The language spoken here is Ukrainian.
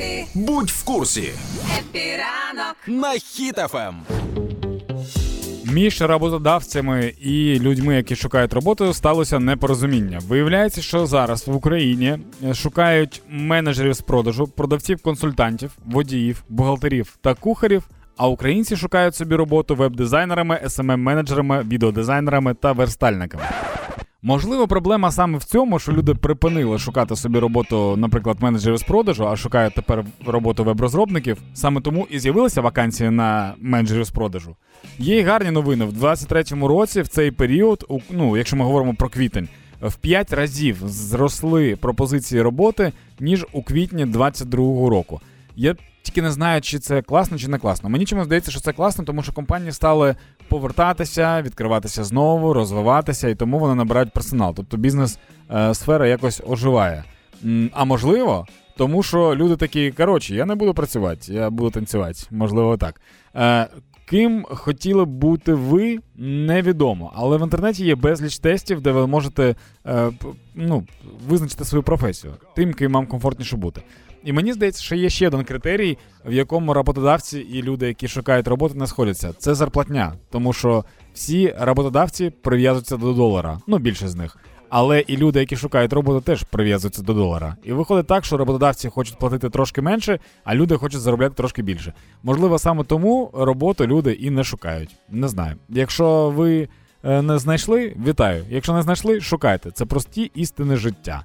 Happy, Будь в курсі Happy ранок. на Ем. Хіт-ФМ. Між роботодавцями і людьми, які шукають роботу, сталося непорозуміння. Виявляється, що зараз в Україні е, шукають менеджерів з продажу, продавців-консультантів, водіїв, бухгалтерів та кухарів. А українці шукають собі роботу веб-дизайнерами, SMM-менеджерами, відеодизайнерами та верстальниками. Можливо, проблема саме в цьому, що люди припинили шукати собі роботу, наприклад, менеджерів з продажу, а шукають тепер роботу веб-розробників. Саме тому і з'явилися вакансії на менеджерів з продажу. Є й гарні новини. В 23-му році, в цей період, ну, якщо ми говоримо про квітень, в 5 разів зросли пропозиції роботи, ніж у квітні 22-го року. Я тільки не знаю, чи це класно, чи не класно. Мені чомусь здається, що це класно, тому що компанії стали повертатися, відкриватися знову, розвиватися, і тому вони набирають персонал. Тобто бізнес-сфера якось оживає. А можливо, тому що люди такі, коротше, я не буду працювати, я буду танцювати. Можливо, так. Ким хотіли б бути ви, невідомо. Але в інтернеті є безліч тестів, де ви можете е, ну, визначити свою професію, тим, ким вам комфортніше бути. І мені здається, що є ще один критерій, в якому роботодавці і люди, які шукають роботу, не сходяться. Це зарплатня, тому що всі роботодавці прив'язуються до долара, ну більшість з них. Але і люди, які шукають роботу, теж прив'язуються до долара. І виходить так, що роботодавці хочуть платити трошки менше, а люди хочуть заробляти трошки більше. Можливо, саме тому роботу люди і не шукають. Не знаю. Якщо ви е, не знайшли, вітаю. Якщо не знайшли, шукайте. Це прості істини життя.